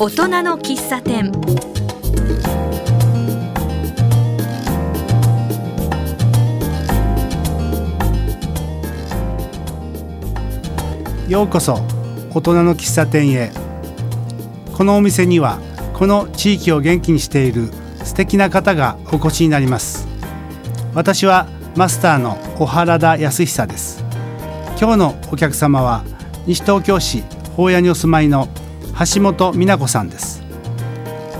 大人の喫茶店。ようこそ大人の喫茶店へ。このお店にはこの地域を元気にしている素敵な方がお越しになります。私はマスターの小原田康久です。今日のお客様は西東京市法屋にお住まいの橋本美奈子さんです。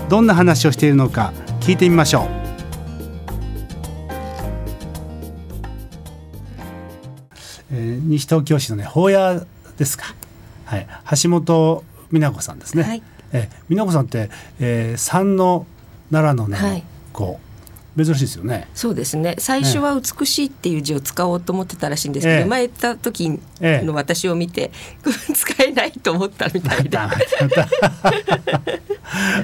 どんな話をしているのか聞いてみましょう。えー西東京市のね法屋ですか。はい、橋本美奈子さんですね。はい。えー美奈子さんって、えー、三の奈良のね、はい。こう珍しいですよね。そうですね。最初は美しいっていう字を使おうと思ってたらしいんですけど、ええ。前言った時ええの私を見て、使えないと思ったみたいで、またまた。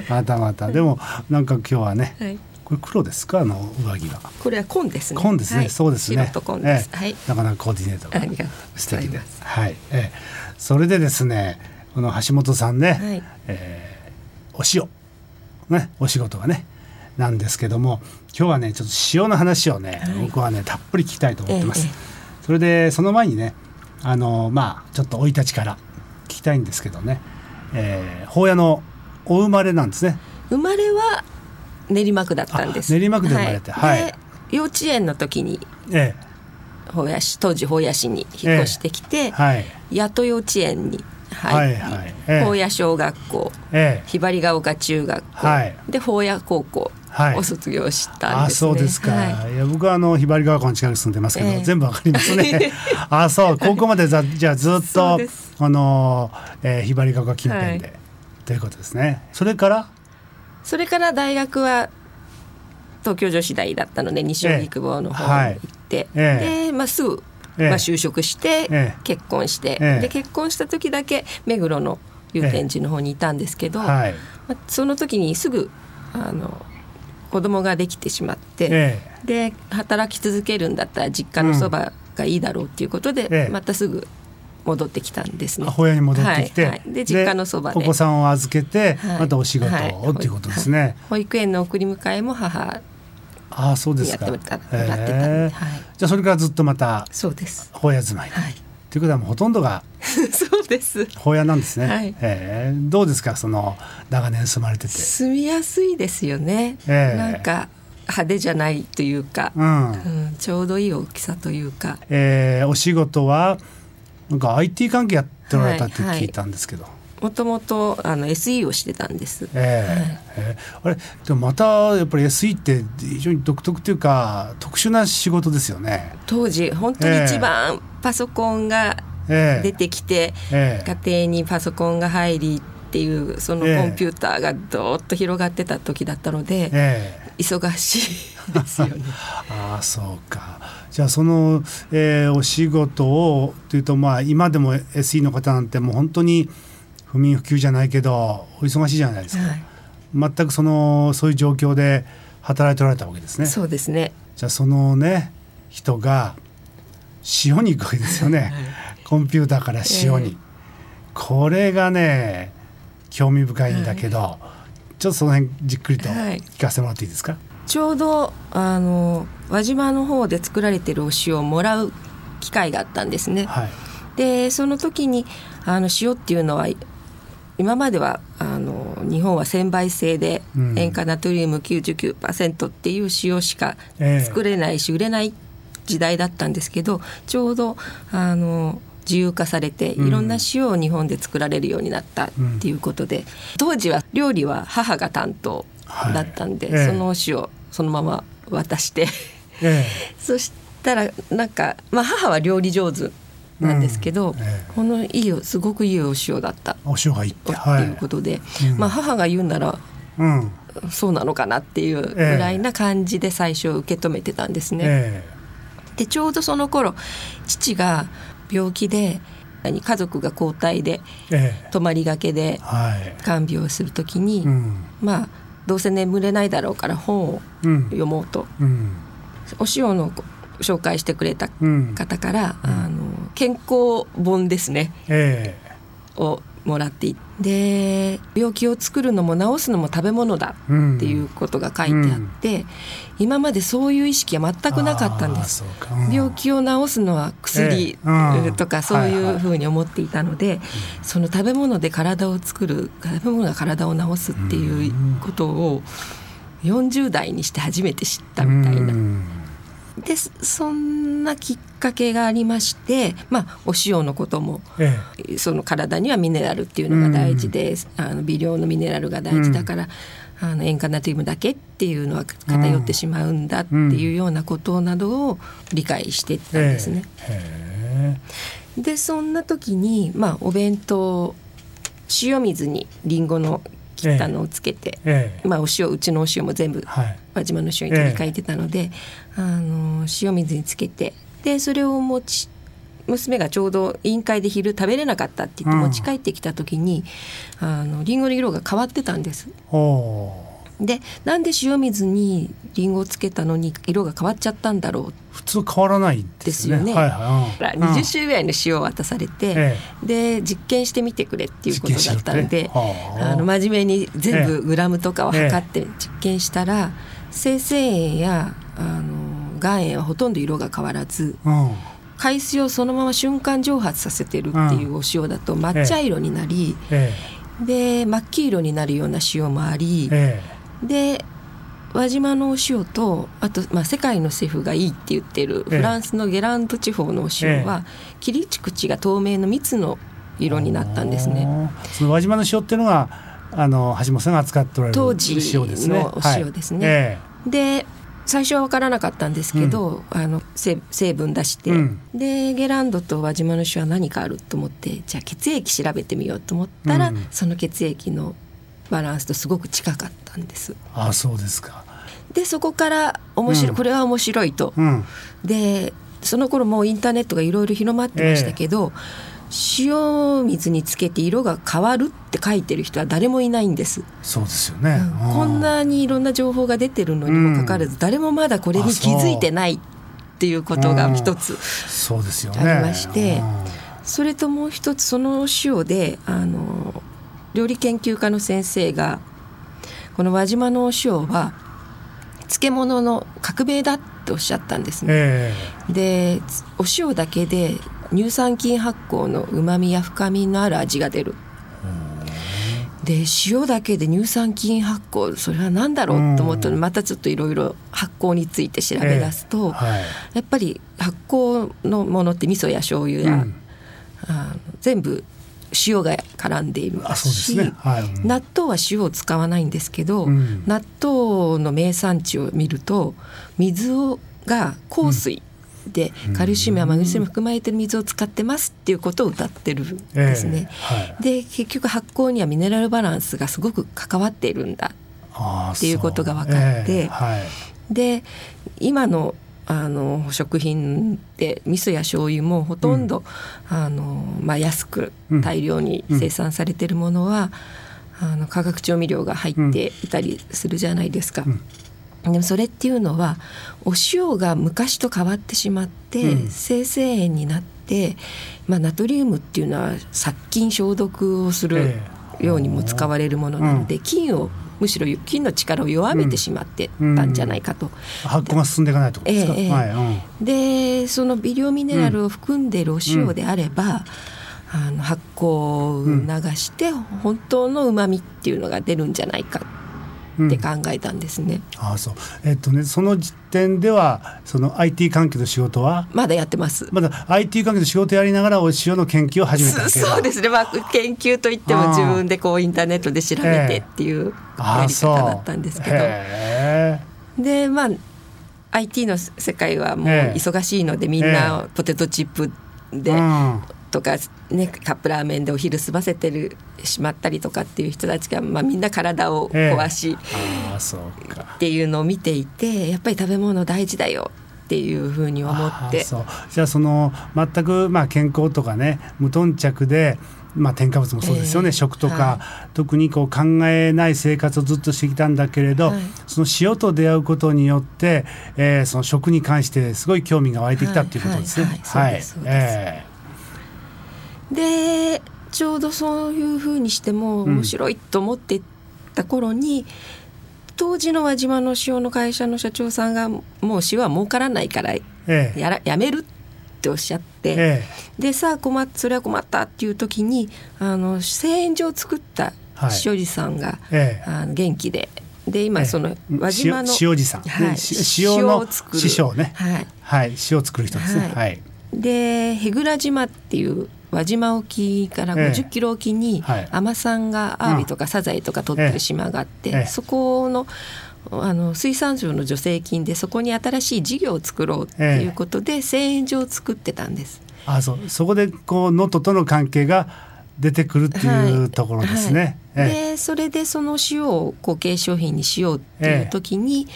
またまた。でもなんか今日はね、はい、これ黒ですか？あの上着が。これは紺ですね。紺ですね、はい。そうですね。白です、ええ。はい。なかなかコーディネートが素敵で。す。はい、ええ。それでですね、この橋本さんね、はい。えーお塩。ね、お仕事がねなんですけども、今日はねちょっと塩の話をね、はい。僕はねたっぷり聞きたいと思ってます。えええそれでその前にね、あのまあちょっと生い立ちから聞きたいんですけどね、えー、法屋のお生まれなんですね。生まれは練馬区だったんです。あ練馬区で生まれてはい。で幼稚園の時にえ保谷市当時保谷市に引っ越してきて、えはい。八戸幼稚園に入り、はいはい。ええ。保谷小学校ええ。ひばりが丘中学校、はい。で保谷高校はい。を卒業したんあですね。そうですか、はい。い、や僕はあのひばりが丘の近くに住んでますけど、ええ。全部わかりますね。あそう。高校までざじゃあずっそとあの、えー、ひばりが丘近辺で、はい。ということですね。それから？それから大学は東京女子大だったので西荻窪の方に行って、ええ。で、まあ、すぐ、ええ。まあ、就職して、ええ。結婚して、ええ。で結婚した時だけ目黒の祐天寺の方にいたんですけど、はい。まあ、その時にすぐあの子供ができてしまって、えで働き続けるんだったら実家のそばがいいだろうっていうことで、ええ。またすぐ戻ってきたんですね。え母親に戻ってきて、はいはい。で実家のそばで。お子さんを預けて、はい。またお仕事はい。をっていうことですね、保育園の送り迎えも母ああそうですやってもらってたんで、じゃあそれからずっとまたそうです。法屋住まい、はい、ということはもうほとんどが そうです。法屋なんですね、はい。ええどうですかその長年住まれてて？住みやすいですよね。ええ。なんか派手じゃないというか、うん、うん、ちょうどいい大きさというか。えーお仕事はなんか IT 関係やっておられたってはいはい聞いたんですけど、もともとあの SE をしてたんです。えーえーあれでもまたやっぱり SE って非常に独特というか特殊な仕事ですよね。当時本当に一番パソコンがえー出てきて、えー家庭にパソコンが入りっていうそのええコンピューターがどーっと広がってた時だったので、えー忙しいですよね。ああそうか。じゃあその、えーお仕事をというとまあ今でも SE の方なんてもう本当に不眠不休じゃないけどお忙しいじゃないですか、はい、全くそのそういう状況で働いておられたわけですね。そうですね。じゃあそのね人が塩に行くわけですよね、コンピューターから塩に、ええ。これがね興味深いんだけど、ちょっとその辺じっくりとはい。聞かせてもらっていいですか、ちょうどあの輪島の方で作られてるお塩をもらう機会があったんですね。はい。でその時にあの塩っていうのは今まではあの日本は専売制でうん。塩化ナトリウム99%っていう塩しかええ。作れないし売れない時代だったんですけどちょうどあの自由化されてうん。いろんな塩を日本で作られるようになったっていうことで、当時は料理は母が担当だったんで、はいええ。そのお塩そのまま渡してえ そしたらなんか、まあ、母は料理上手なんですけど、うん。ええ。このいいよすごくいいお塩だったお塩がいいってってはいいうことで、うん。まあ、母が言うならうん。そうなのかなっていうぐらいな感じで最初受け止めてたんですね。え。でちょうどその頃父が病気で何家族が交代でええ。え泊まりがけではい。看病をするときに、うん。まあどうせ眠れないだろうから本をうん。読もうと。うん。お塩の紹介してくれたうん方から、あの健康本ですね。えをもらっていで病気を作るのも治すのも食べ物だっていうことが書いてあって、今までそういう意識は全くなかったんです。うん。病気を治すのは薬とかそういはいはい。うふうに思っていたので、その食べ物で体を作る食べ物が体を治すっていうことを40代にして初めて知ったみたいなうんでそんなきっかけがありまして、まあ、お塩のこともええ。その体にはミネラルっていうのが大事で、あの微量のミネラルが大事だから、あの塩化ナトリウムだけっていうのは偏ってしまうんだっていうようなことなどを理解していったんですね。へでそんな時に、まあ、お弁当塩水にりんごの切ったのをつけて、ええ。えまあ、お塩うちのお塩も全部はい。輪島の塩に取り替えてたので、あの塩水につけてでそれを持ち娘がちょうど委員会で昼食べれなかったって言ってうん。持ち帰ってきた時に、あのリンゴの色が変わってたんです。おおでなんで塩水にリンゴをつけたのに色が変わっちゃったんだろう？普通変わらないですよね。はいはい、うん。うん20種類ぐらいの塩を渡されて、えで実験してみてくれっていうことだったんでああの真面目に全部グラムとかを測って実験したら、生成塩やあの岩塩はほとんど色が変わらずうん。海水をそのまま瞬間蒸発させてるっていうお塩だと抹茶色になり、え。で真っ黄色になるような塩もありえ、えで輪島のお塩とあと、まあ、世界のシェフがいいって言ってるええ。フランスのゲランド地方のお塩は、切り口が透明の蜜の色になったんですね。その輪島の塩っていうのがあの橋本さんが扱っておられる当時塩ですね。のお塩ですね。はいえ。で最初は分からなかったんですけど、あの成成分出して、うん。でゲランドと輪島の塩は何かあると思ってじゃあ血液調べてみようと思ったら、うん。その血液のバランスとすごく近かったんです。えあそうですか。でそこから面白い、うん。これは面白いと。うん。でその頃もうインターネットがいろいろ広まってましたけど、塩水につけて色が変わるって書いてる人は誰もいないんです。そうですよね、うん。こんなにいろんな情報が出てるのにもかかわらず、誰もまだこれに気づいてないっていうことが一つ、そうですよね。ありましてうん。それともう一つその塩であの料理研究家の先生がこの輪島のお塩は漬物の革命だっておっしゃったんですね。えでお塩だけで乳酸菌発酵のうまみや深みのある味が出る。で塩だけで乳酸菌発酵それは何だろうと思ったらうん。またちょっといろいろ発酵について調べ出すと、え。はい。やっぱり発酵のものって味噌や醤油や、うん。あの全部塩が絡んでいるあそうですし、ね。はい。うん。納豆は塩を使わないんですけど、うん。納豆の名産地を見ると水をが硬水で、カルシウムやマグネシウム含まれてる水を使ってますっていうことを歌ってるんですね。ええ。はい。で結局発酵にはミネラルバランスがすごく関わっているんだっていうことが分かってええ。はい。で今のあの食品で味噌や醤油もほとんど、あのまあ、安くうん大量に生産されてるものは、あの化学調味料が入っていたりするじゃないですか。でもそれっていうのはお塩が昔と変わってしまって、うん。生成塩になって、まあ、ナトリウムっていうのは殺菌消毒をするええ。ようにも使われるものなので、菌をむしろ菌の力を弱めてしまってたんじゃないかと。発酵が進んでいかないとですか、ええええ。はいうん。でその微量ミネラルを含んでいるお塩であれば、あの発酵を促して本当のうまみっていうのが出るんじゃないかって考えたんですね。ああそう。えっとねその時点ではその IT 関係の仕事は？まだやってます。まだ IT 関係の仕事やりながらお塩の研究を始めたそうですね、まあ、研究といっても自分でこうインターネットで調べてっていうやり方だったんですけど。へでまあ IT の世界はもうええ。忙しいのでみんなポテトチップえでうんとか、ね、カップラーメンでお昼済ませてるしまったりとかっていう人たちが、まあ、みんな体を壊しっていうのを見ていてやっぱり食べ物大事だよ。っていうふうに思って。じゃあその全くまあ健康とかね無頓着でまあ添加物もそうですよね、ええ。食とか、は特にこう考えない生活をずっとしてきたんだけれど、はい。その塩と出会うことによって、えーその食に関してすごい興味が湧いてきたっていうことですね。はい。はい。はい。そうでちょうどそういうふうにしても面白いと思ってた頃に、うん、当時の輪島の塩の会社の社長さんがもう塩は儲からないからやら、ええ、やめるっておっしゃって、え、でさあ困っそれは困ったっていう時にあの製塩所を作った塩地さんが、はい、あの元気で。で今その輪島の塩地さん、はい、塩の師匠ね、はい、はい、塩作る人ですね。はい、で舳倉島っていう輪島沖から50キロ沖に海女さんがアワビとかサザエとか取ってる島があって、そこのあの水産省の助成金でそこに新しい事業を作ろうっていうことで製塩所を作ってたんです。あそう。そこでこう能登との関係が出てくるっていうところですね。はい。はい、でそれでその塩を後継商品にしようっていう時に、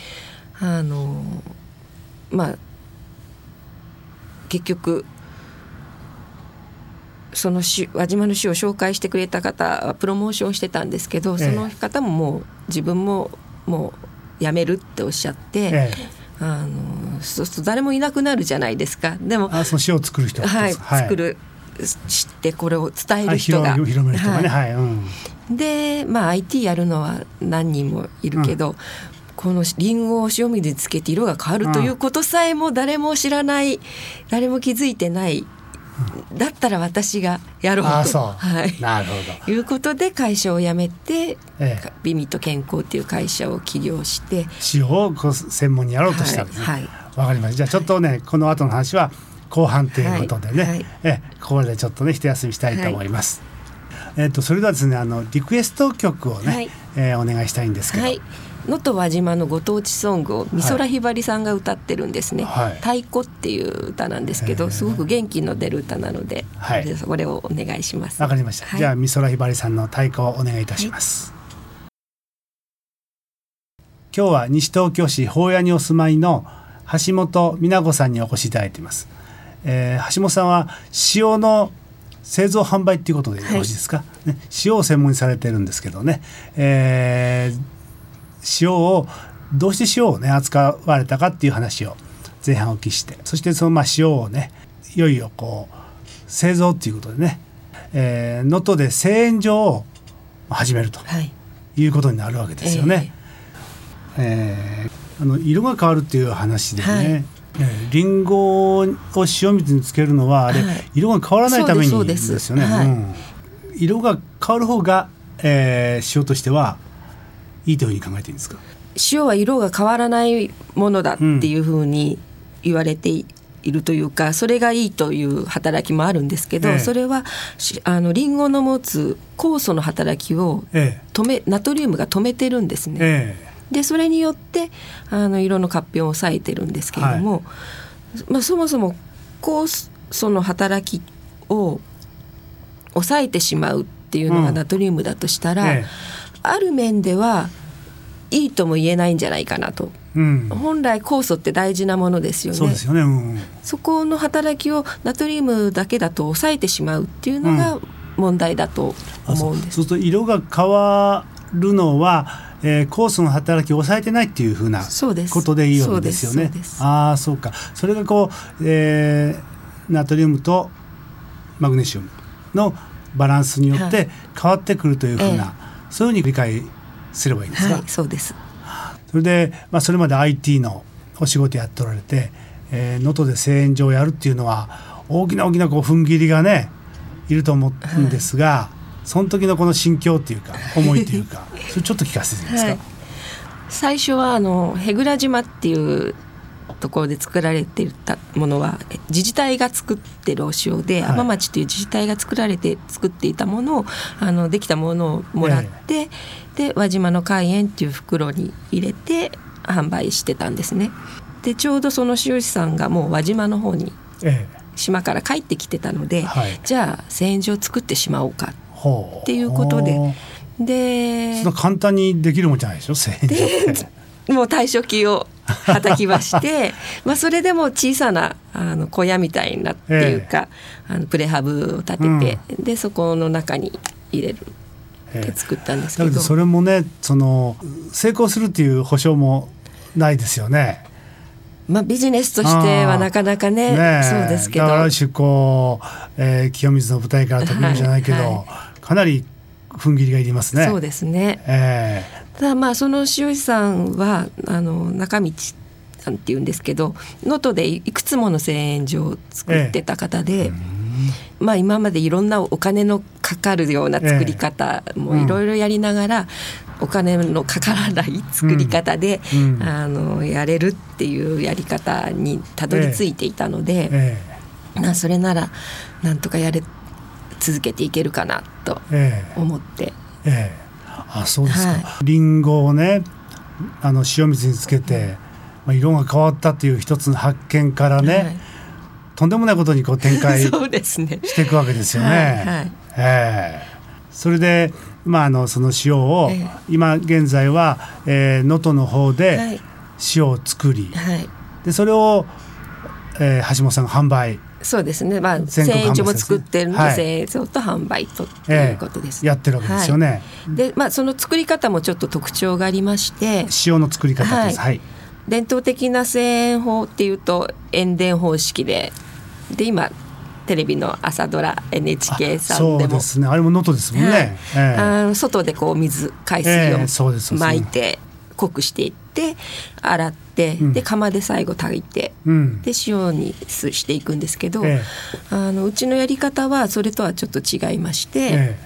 あのまあ結局その輪島の市を紹介してくれた方はプロモーションしてたんですけど、その方ももう自分ももう辞めるっておっしゃって、ええ、あのそうすると誰もいなくなるじゃないですか。でもあその詩を作る人はい、はい、作る知ってこれを伝える人。が、広める人がね、はい、はいうん、でまあ IT やるのは何人もいるけど、うんこのリンゴを塩水につけて色が変わるということさえも誰も知らない誰も気づいてないだったら私がやろうと。はい、なるほど。いうことで会社を辞めて、ええ、ビミット健康っていう会社を起業して。塩を専門にやろうとしたんですね。はい、わ、かりました。じゃあちょっとねこの後の話は後半ということでね、はい。はい、えここでちょっとね一休みしたいと思います。えっとそれではですねあのリクエスト曲をね、はい、えー、お願いしたいんですけど。はい能登輪島のご当地ソングを美空ひばりさんが歌ってるんですね、はい、太鼓っていう歌なんですけどすごく元気の出る歌なので、はい、それをお願いします。わかりました、はい、じゃあ美空ひばりさんの太鼓をお願いいたします、今日は西東京市宝谷にお住まいの橋本美奈子さんにお越しいただいています、えー、橋本さんは塩の製造販売っていうことでよろしいですか、ね、塩を専門にされてるんですけどね、えー塩をどうして塩をね扱われたかっていう話を前半お聞きしてそしてそのまあ塩をねいよいよこう製造っていうことでね能登、えー、で製塩所を始めるとい。うことになるわけですよね。えー、えー、あの色が変わるっていう話でね、はい。えー、リンゴを塩水につけるのはあれ、はい、色が変わらないためにですよね。はいうん、色が変わる方が、えー、塩としてはいいというふうに考えていいんですか？塩は色が変わらないものだっていうふうに言われているというか、それがいいという働きもあるんですけど、ええ、それはあのリンゴの持つ酵素の働きを止め、え、ナトリウムが止めてるんですね。でそれによってあの色の活表を抑えてるんですけれども、はい、まあ、そもそも酵素の働きを抑えてしまうっていうのがナトリウムだとしたら、うんある面ではいいとも言えないんじゃないかなと、うん、本来酵素って大事なものですよね。そうですよね、うん、そこの働きをナトリウムだけだと抑えてしまうっていうのが問題だと思うんです。そう。すると色が変わるのは、えー、酵素の働きを抑えてないっていうふうなことでいいわけですよね。ああそうか。それがこう、えー、ナトリウムとマグネシウムのバランスによって変わってくるというふうな、え。そういうふうに理解すればいいんですか、はい、そうです。それで、まあ、それまで IT のお仕事やっておられて能登、えー、で製塩所をやるっていうのは大きな大きなこう踏ん切りがねいると思うんですが、はい、その時のこの心境っていうか思いというか それちょっと聞かせていいですか、はい、最初はあの舳倉島っていうところで作られていたものは自治体が作ってるお塩で、はい、町という自治体が作られて作っていたものをあのできたものをもらって、えー、で輪島の海塩っていう袋に入れて販売してたんですね。でちょうどその塩師さんがもう輪島の方に、島から帰ってきてたので、はい、じゃあ製塩所を作ってしまおうか。っていうことで。でそんな簡単にできるもんじゃないでしょ製塩所って。もう退職金をはたきまして まあそれでも小さなあの小屋みたいなっていうか、えー、あのプレハブを建てて、うん、でそこの中に入れる。って作ったんですけど、えー、それもねその成功するっていう保証もないですよね。まあビジネスとしてはなかなかねねえ。そうですけど。だからある種こう、えー清水の舞台から飛びるじゃないけど、はいはかなり踏ん切りがいりますね。そうですねただまあその塩井さんはあの中道さんっていうんですけど能登でいくつもの製塩所を作ってた方で、まあ今までいろんなお金のかかるような作り方もいろいろやりながら、お金のかからない作り方で、うん。うん。あのやれるっていうやり方にたどり着いていたので、えなそれならなんとかやれ続けていけるかなとええ。思って。えええあそうですか、はリンゴをねあの塩水につけて、まあ、色が変わったっていう一つの発見からね、はい。とんでもないことにこう展開 し。ていくわけですよね。はいはい。ええ。それで、まあ、あのその塩を、ええ。今現在はえー能登、の方はでい。塩を作り、はい。でそれを、えー橋本さんが販売、そうですね。まあ製塩所も作ってるので、はい製塩所と販売ということです。やってるわけですよね。で、まあその作り方もちょっと特徴がありまして、塩の作り方です。は。はい伝統的な製塩法っていうと塩田方式で、で今テレビの朝ドラ NHK さんでもですね。あれも能登ですもんね。あの外でこう水海水えをえそうですそうです巻いて濃くしていって洗って、うん。で釜で最後炊いて、うん。で塩にすしていくんですけど、えあのうちのやり方はそれとはちょっと違いまして、え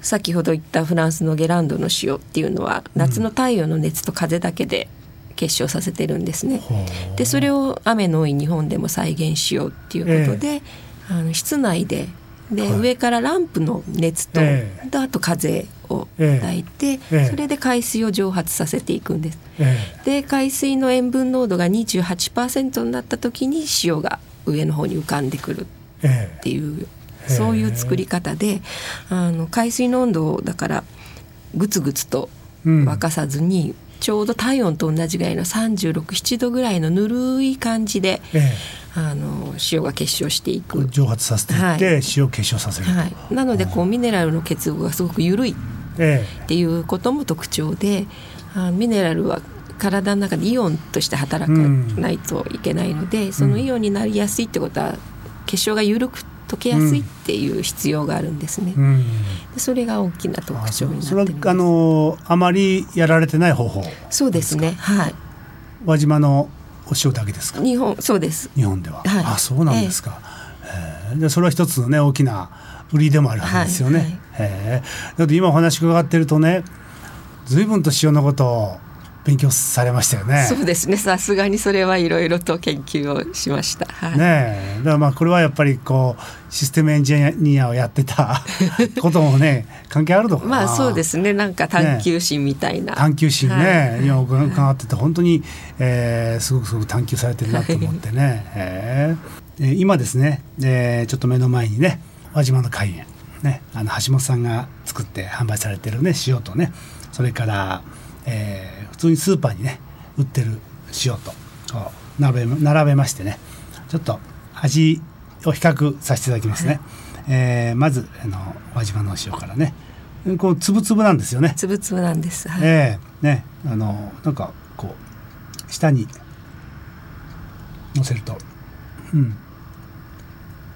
先ほど言ったフランスのゲランドの塩っていうのは夏の太陽の熱と風だけで結晶させてるんですね。ほう。でそれを雨の多い日本でも再現しようっていうことで、あの室内でで、はい。上からランプの熱と、ええ。であと風をええ。焚いて、ええ。それで海水を蒸発させていくんです。えで海水の塩分濃度が28%になった時に塩が上の方に浮かんでくるええっていうそういう作り方であの海水の温度をだからグツグツとうん。沸かさずに、ちょうど体温と同じぐらいの367度ぐらいのぬるい感じでええ。あの塩が結晶していく。蒸発させていって、はい。塩を結晶させる。はい、なのでこうミネラルの結合がすごく緩いえっていうことも特徴であミネラルは体の中でイオンとして働かないといけないので、そのイオンになりやすいってことは結晶が緩く溶けやすいっていう必要があるんですね。えうん。でそれが大きな特あ徴になってそれはあのあまりやられてない方法。そうですねはい輪島のお塩だけですか？日本そうです日本では。はいあそうなんですか。ええでそれは一つのね大きな売りでもあるわけですよね。はい。はいえ。えだって今お話伺ってるとね、随分と塩のことを勉強されましたよね。そうですね。さすがにそれはいろいろと研究をしました。はい、ねえ。だからまあこれはやっぱりこうシステムエンジニアをやってた こともね関係あるのかな。まあそうですね。なんか探求心みたいな、探求心ね、はい。今伺ってて本当に、えーすごくすごく探求されてるなと思ってね、え。ーえー今ですね、えーちょっと目の前にね輪島の海塩ねあの橋本さんが作って販売されてるね塩とね。それから、えー普通にスーパーにね売ってる塩と並べ並べましてね。ちょっと味を比較させていただきますね、えーまずあの輪島の塩からね。こう粒々なんですよね。つぶつぶなんです、はい。ええねあのなんかこう下に乗せるとうん。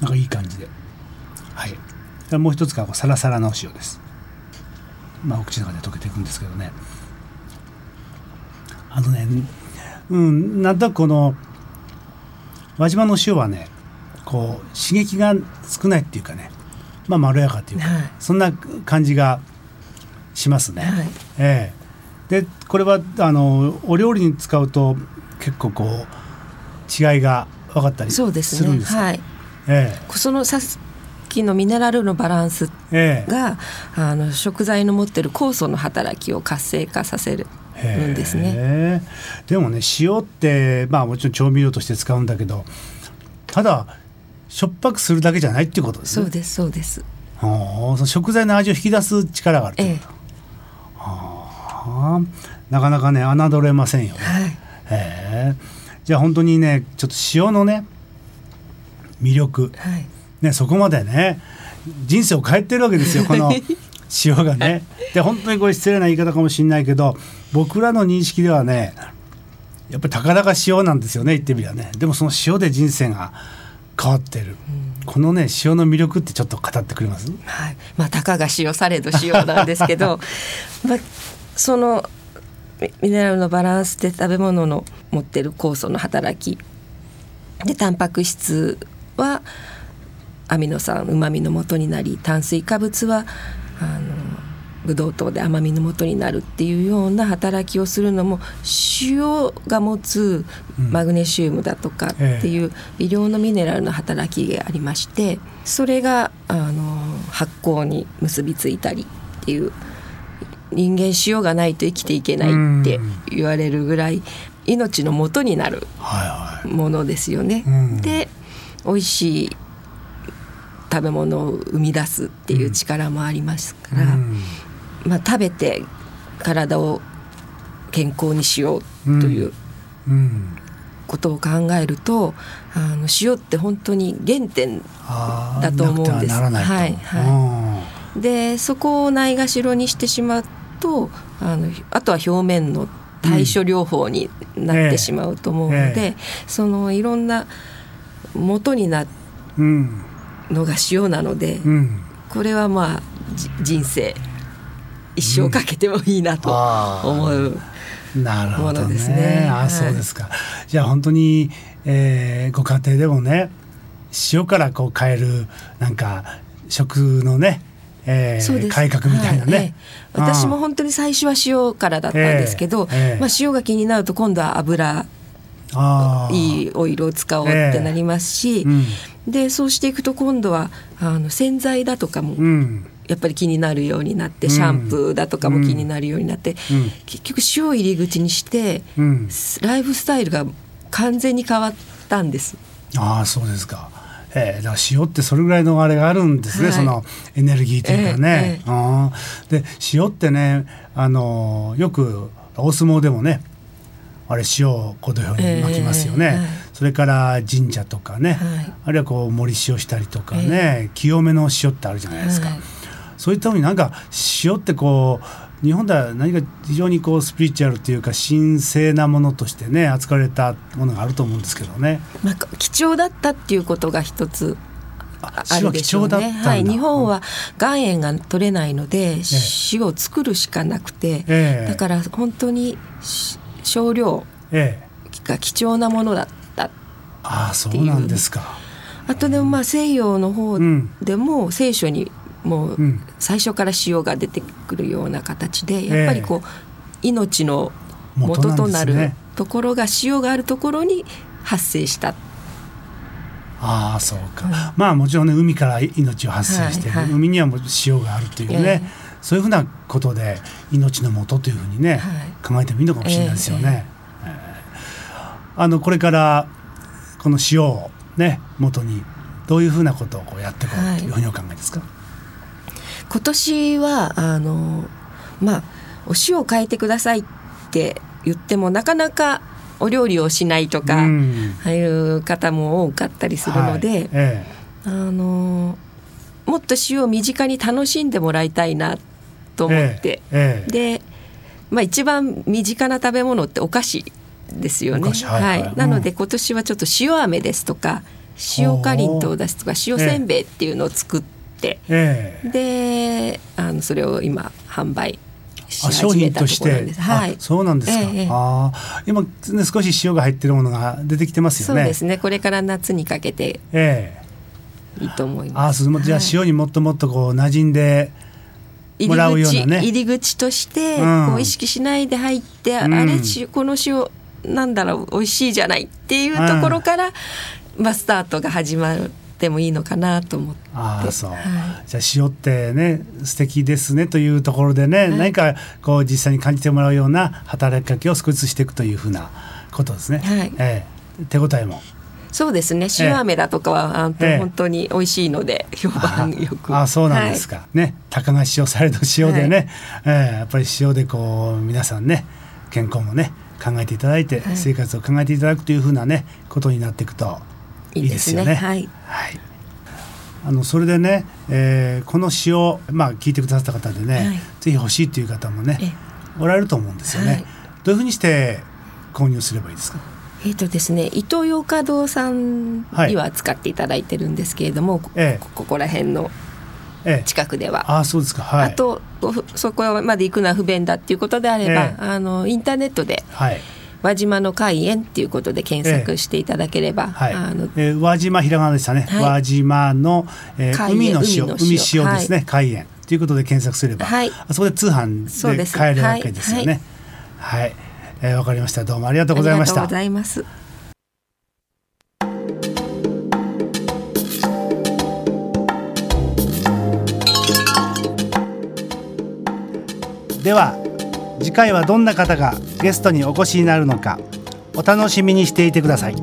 なんかいい感じではい。でもう一つがこうサラサラのお塩です。まあお口の中で溶けていくんですけどね。あのねうんなんとなくこの輪島の塩はねこう刺激が少ないっていうかね。まあまろやかっていうか、はい。そんな感じがしますね。はい。ええ。でこれはあのお料理に使うと結構こう違いが分かったりするんですか？はい。えそのさっきのミネラルのバランスええがあの食材の持ってる酵素の働きを活性化させるえんですね。でもね塩ってまあもちろん調味料として使うんだけどただしょっぱくするだけじゃないっていうことですね。そうですそうです。はあその食材の味を引き出す力があるというええはあなかなかね侮れませんよね。はいじゃあ本当にねちょっと塩のね魅力はいねそこまでね人生を変えてるわけですよこの 塩がね。で本当にこれ失礼な言い方かもしれないけど僕らの認識ではねやっぱりたかだか塩なんですよね言ってみりゃね。でもその塩で人生が変わってる、うん、このね塩の魅力ってちょっと語ってくれます？はい。まあたかが塩されど塩なんですけど、まあ、そのミネラルのバランスで食べ物の持ってる酵素の働き。でタンパク質はアミノ酸うまみの元になり炭水化物はあのブドウ糖で甘みの元になるっていうような働きをするのも塩が持つマグネシウムだとかっていう微量のミネラルの働きがありましてそれがあの発酵に結びついたりっていう人間塩がないと生きていけないって言われるぐらい命の元になるものですよね。で美味しい食べ物を生み出すっていう力もありますから、まあ、食べて体を健康にしようということを考えると、あの塩って本当に原点だと思うんです。はいはい、でそこをないがしろにしてしまうとあのあとは表面の対処療法になってしまうと思うので、うんええ、そのいろんな元になるのが塩なので、うん、これはまあ人生一生かけてもいいなと思う。なるほどね。ね。あ、そうですか。じゃあ本当に、えー、ご家庭でもね塩からこう変えるなんか食のねえー、改革みたいなね、はい、私も本当に最初は塩からだったんですけど、えーえー、まあ、塩が気になると今度は油いいオイルを使おうってなりますし、うん、でそうしていくと今度はあの洗剤だとかも、やっぱり気になるようになってシャンプーだとかも気になるようになって、結局塩を入り口にして、ライフスタイルが完全に変わったんです。ああそうですか。えー、だから塩ってそれぐらいのあれがあるんですね、はい、そのエネルギーというかね。えーえー、で塩ってねあのよくお相撲でもねあれ塩を小土俵に巻きますよね、それから神社とかね、はい、あるいはこう森塩したりとかね、清めの塩ってあるじゃないですか。そういったふうになんか塩ってこう日本では何か非常にこうスピリチュアルというか神聖なものとしてね扱われたものがあると思うんですけどね。まあ、貴重だったっていうことが一つあるでしょうね。はい、日本は岩塩が取れないので、塩を作るしかなくて、ええ、だから本当に少量が貴重なものだったああそうなんですか。あとでもまあ西洋の方でも聖書にもう最初から塩が出てくるような形でやっぱりこう命の元となるところが塩があるところに発生した。ああそうか、うん、まあもちろんね海から命を発生して、はいはい、海にはもう塩があるというね、えー、そういうふうなことで命の元というふうにね、はい、考えてもいいのかもしれないですよね。えーえー、あのこれからこの塩をね元にどういうふうなことをこうやっていこうというふうにお考えですか、今年はあのまあお塩を変えてくださいって言ってもなかなかお料理をしないとか、うん、ああいう方も多かったりするので、はい。ええ、あのもっと塩を身近に楽しんでもらいたいなと思って、え、で、まあ、一番身近な食べ物ってお菓子ですよね。はい、はいはい、なので今年はちょっと塩飴ですとか塩かりんとうだしとか塩せんべいっていうのを作って。、えー、であのそれを今販売商品として、はい、そうなんですか。えー、あ今、ね、少し塩が入ってるものが出てきてますよね。そうですね。これから夏にかけて、えー、いいと思います。あ、じゃあ塩にもっともっとこう馴染んで。もらうようなね、入り口としてこう意識しないで入って、うん、あれこの塩なんだろう美味しいじゃないっていうところから、まあ、スタートが始まるってもいいのかなと思って。ああそう、はい、じゃあ塩ってね素敵ですねというところでね、はい、何かこう実際に感じてもらうような働きかけを少しずつしていくというふうなことですね、はい。えー、手応えもそうですね。塩飴だとかは、えー、本当に美味しいので評判よく。ああそうなんですか、はい、ね。高が塩された塩でね、はい、えー、やっぱり塩でこう皆さんね健康もね考えていただいて、生活を考えていただくというふうなねことになっていくといいですよね。はい、はい。あのそれでね、えー、この詩を、まあ、聞いてくださった方でね、はい、ぜひ欲しいという方もねおられると思うんですよね。はい、どういうふうにして購入すればいいですか？えーとですね、伊東洋華堂さんには使っていただいてるんですけれども、ええ。こここら辺のええ。近くでは。ああそうですか。はい。あとそこまで行くのは不便だっていうことであれば、ええ。あのインターネットではい。輪島の海園っていうことで検索していただければ、はい。あのえー輪島ひらがなでしたね、はい。輪島の、えー海海の塩海塩塩ですね、海塩ということで検索すれば、はい。あそこで通販で買えるわけですよね。はい、えーわかりました。どうもありがとうございました。ありがとうございます。では次回はどんな方がゲストにお越しになるのかお楽しみにしていてください